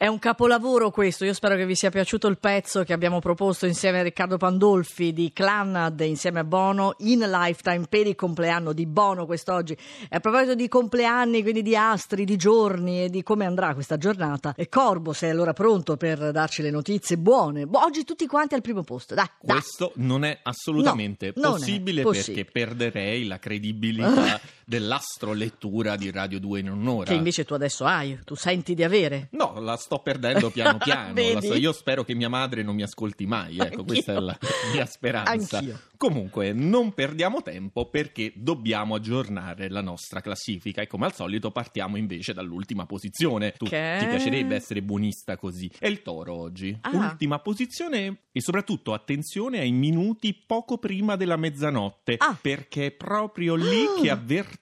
È un capolavoro questo, io spero che vi sia piaciuto il pezzo che abbiamo proposto insieme a Riccardo Pandolfi di Clannad insieme a Bono in Lifetime per il compleanno di Bono quest'oggi. E a proposito di compleanni, quindi di astri, di giorni e di come andrà questa giornata, e Corbo sei allora pronto per darci le notizie buone. Oggi tutti quanti al primo posto, dai. dai. Questo non è assolutamente No, non è possibile, possibile. perché perderei la credibilità dell'astrolettura di Radio 2 in un'ora. Che invece tu adesso hai, tu senti di avere. No, la sto perdendo piano piano. So- io spero che mia madre non mi ascolti mai. Ecco, Anch'io. questa è la mia speranza. Anch'io. Comunque, non perdiamo tempo perché dobbiamo aggiornare la nostra classifica. E come al solito, partiamo invece dall'ultima posizione. Tu Che? ti piacerebbe essere buonista così. È il toro oggi. Ah. Ultima posizione e soprattutto attenzione ai minuti poco prima della mezzanotte. Ah. Perché è proprio lì Ah. che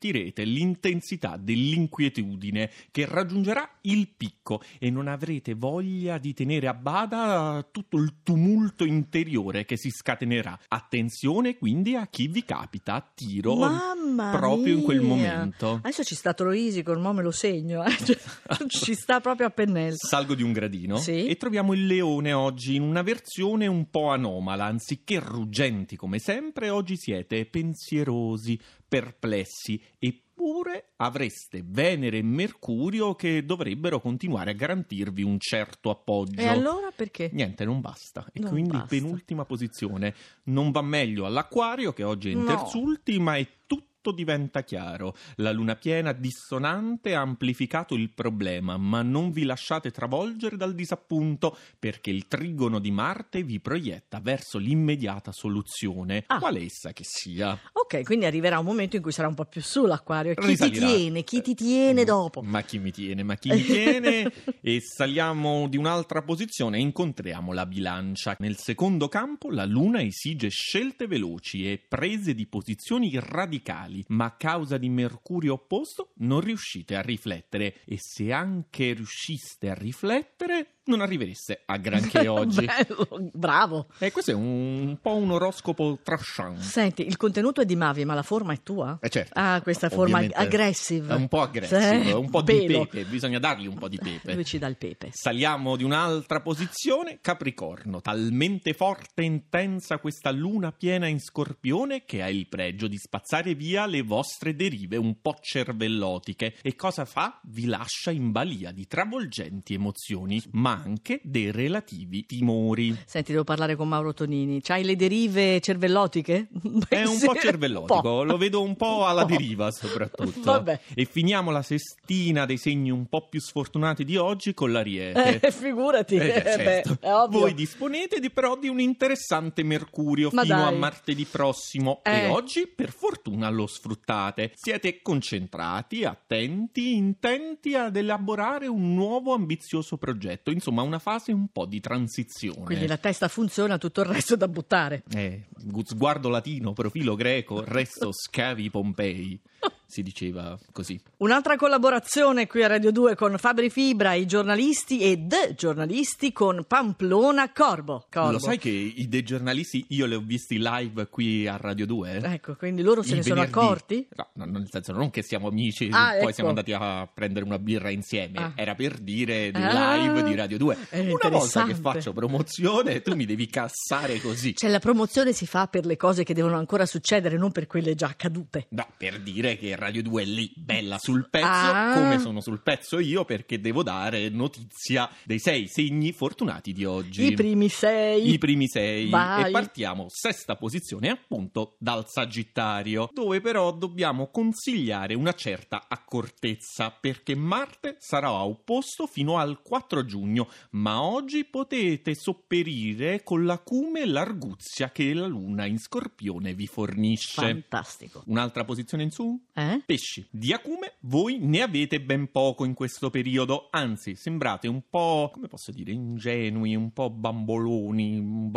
avvertirete l'intensità dell'inquietudine che raggiungerà il picco e non avrete voglia di tenere a bada tutto il tumulto interiore che si scatenerà. Attenzione quindi a chi vi capita a tiro Mamma proprio in quel mia. momento. Adesso ci sta Troisico, mo me lo segno. eh. Cioè, ci sta proprio a pennello. Salgo di un gradino Sì. e troviamo il leone oggi in una versione un po' anomala, anziché ruggenti come sempre, oggi siete pensierosi, perplessi, eppure avreste Venere e Mercurio che dovrebbero continuare a garantirvi un certo appoggio. E allora perché? Niente, non basta. E Non quindi basta. penultima posizione. Non va meglio all'acquario che oggi è in No. terzultima e tutto diventa chiaro. La luna piena dissonante ha amplificato il problema, ma non vi lasciate travolgere dal disappunto perché il trigono di Marte vi proietta verso l'immediata soluzione, Ah. quale essa che sia. Ok, quindi arriverà un momento in cui sarà un po' più su l'acquario. Chi ti Risalirà. tiene? Chi ti tiene dopo? Ma chi mi tiene? Ma chi mi tiene? e saliamo di un'altra posizione e incontriamo la bilancia. Nel secondo campo la luna esige scelte veloci e prese di posizioni radicali, ma a causa di Mercurio opposto non riuscite a riflettere. E se anche riusciste a riflettere non arrivereste a granché oggi. Bello, bravo. E questo è un po' un oroscopo trashant. Senti, il contenuto è di Mavi, ma la forma è tua? Eh certo. Ah, questa forma Ovviamente aggressive. È un po' aggressivo, Sì, un po' pelo. di pepe, bisogna dargli un po' di pepe. Lui ci dà il pepe. Saliamo di un'altra posizione, Capricorno, talmente forte e intensa questa luna piena in scorpione che ha il pregio di spazzare via le vostre derive un po' cervellotiche e cosa fa? Vi lascia in balia di travolgenti emozioni, ma anche dei relativi timori. Senti, devo parlare con Mauro Tonini. C'hai le derive cervellotiche? È un po' cervellotico, po'. lo vedo un po' alla Po'. deriva soprattutto. Vabbè. E finiamo la sestina dei segni un po' più sfortunati di oggi con l'ariete. Eh, figurati, Eh, eh, certo. beh, è ovvio. Voi disponete di, però di un interessante Mercurio Ma fino dai. a martedì prossimo Eh. e oggi per fortuna lo sfruttate. Siete concentrati, attenti, intenti ad elaborare un nuovo ambizioso progetto, insomma una fase un po' di transizione. Quindi la testa funziona, tutto il resto da buttare. Eh, gu- sguardo latino, profilo greco, resto scavi Pompei. Si diceva così. Un'altra collaborazione qui a Radio 2 con Fabri Fibra, i giornalisti e The giornalisti con Pamplona Corbo. Corbo. Lo sai che i dei giornalisti io li ho visti live qui a Radio 2? Ecco, quindi loro se Il ne sono venerdì. accorti? No, no, nel senso non che siamo amici, Ah, poi ecco. siamo andati a prendere una birra insieme, Ah. era per dire dei Ah. live di Radio 2. È Una volta che faccio promozione tu mi devi cassare così. Cioè la promozione si fa per le cose che devono ancora succedere, non per quelle già accadute. No, per dire che Radio 2 è lì, bella sul pezzo, Ah. come sono sul pezzo io, perché devo dare notizia dei sei segni fortunati di oggi. I primi sei. I primi sei Vai. e partiamo sesta posizione appunto dal Sagittario dove però dobbiamo consigliare una certa accortezza perché Marte sarà opposto fino al 4 giugno ma oggi potete sopperire con l'acume e l'arguzia che la luna in scorpione vi fornisce Fantastico. un'altra posizione in su? Eh? Pesci, di acume voi ne avete ben poco in questo periodo, anzi sembrate un po', come posso dire, ingenui, un po' bamboloni, bamboccioni,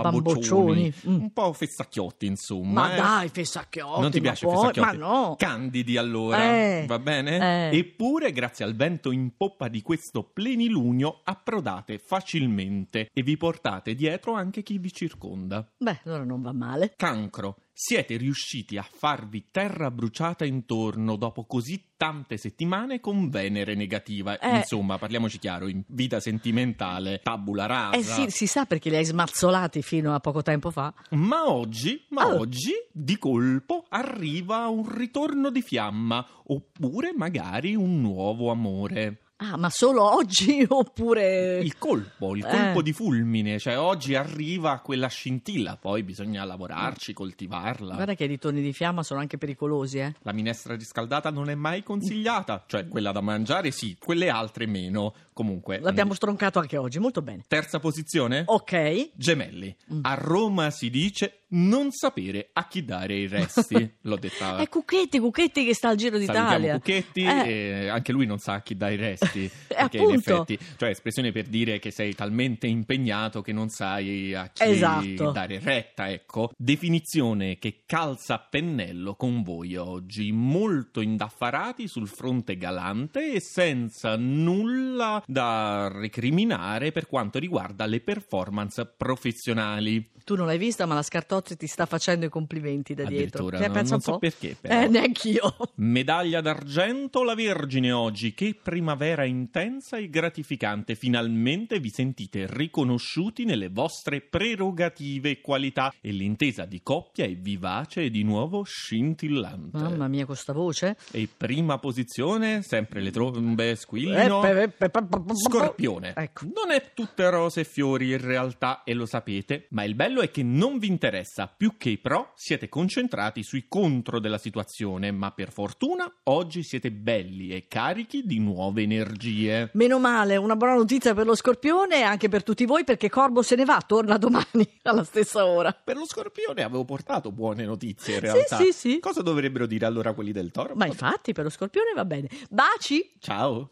Bamboccioni, mm. un po' fessacchiotti insomma. Ma eh. dai, fessacchiotti. Non ti piace poi- fessacchiotti? Ma no. Candidi allora, Eh, va bene? eh. Eppure, grazie al vento in poppa di questo plenilunio, approdate facilmente e vi portate dietro anche chi vi circonda. Beh, allora non va male. Cancro. siete riusciti a farvi terra bruciata intorno dopo così tante settimane con Venere negativa. Eh. Insomma, parliamoci chiaro, in vita sentimentale, tabula rasa. Eh sì, si sa perché li hai smazzolati fino a poco tempo fa. Ma oggi, ma Ah. oggi, di colpo, arriva un ritorno di fiamma, oppure magari un nuovo amore. Ah, ma solo oggi oppure... Il colpo, il Eh. colpo di fulmine, cioè oggi arriva quella scintilla, poi bisogna lavorarci, coltivarla. Guarda che i ritorni di fiamma sono anche pericolosi, eh. La minestra riscaldata non è mai consigliata, cioè quella da mangiare sì, quelle altre meno. Comunque, L'abbiamo mm, stroncato anche oggi, molto bene. terza posizione? Ok. Gemelli. Mm. A Roma si dice non sapere a chi dare i resti. L'ho detta. È Cucchetti, Cucchetti che sta al Giro d'Italia. Cucchetti, Eh. anche lui non sa a chi dare i resti. perché in effetti, cioè, espressione per dire che sei talmente impegnato che non sai a chi Esatto. dare retta, ecco. Definizione che calza a pennello con voi oggi, molto indaffarati sul fronte galante e senza nulla da recriminare per quanto riguarda le performance professionali. Tu non l'hai vista, ma la Scartozzi ti sta facendo i complimenti da dietro. Te non- non so perché, però. Eh, neanch'io. Medaglia d'argento la Vergine oggi, che primavera intensa e gratificante. Finalmente vi sentite riconosciuti nelle vostre prerogative e qualità e l'intesa di coppia è vivace e di nuovo scintillante. Mamma mia, con sta voce. E prima posizione, sempre le trombe squillino. Eh, pe- Scorpione. Ecco. Non è tutte rose e fiori in realtà e lo sapete, ma il bello è che non vi interessa, più che i pro siete concentrati sui contro della situazione, ma per fortuna oggi siete belli e carichi di nuove energie. Meno male, una buona notizia per lo Scorpione e anche per tutti voi perché Corbo se ne va, torna domani alla stessa ora. Per lo scorpione avevo portato buone notizie in Sì, realtà. sì, sì. Cosa dovrebbero dire allora quelli del toro? Ma infatti per lo Scorpione va bene. Baci! Ciao.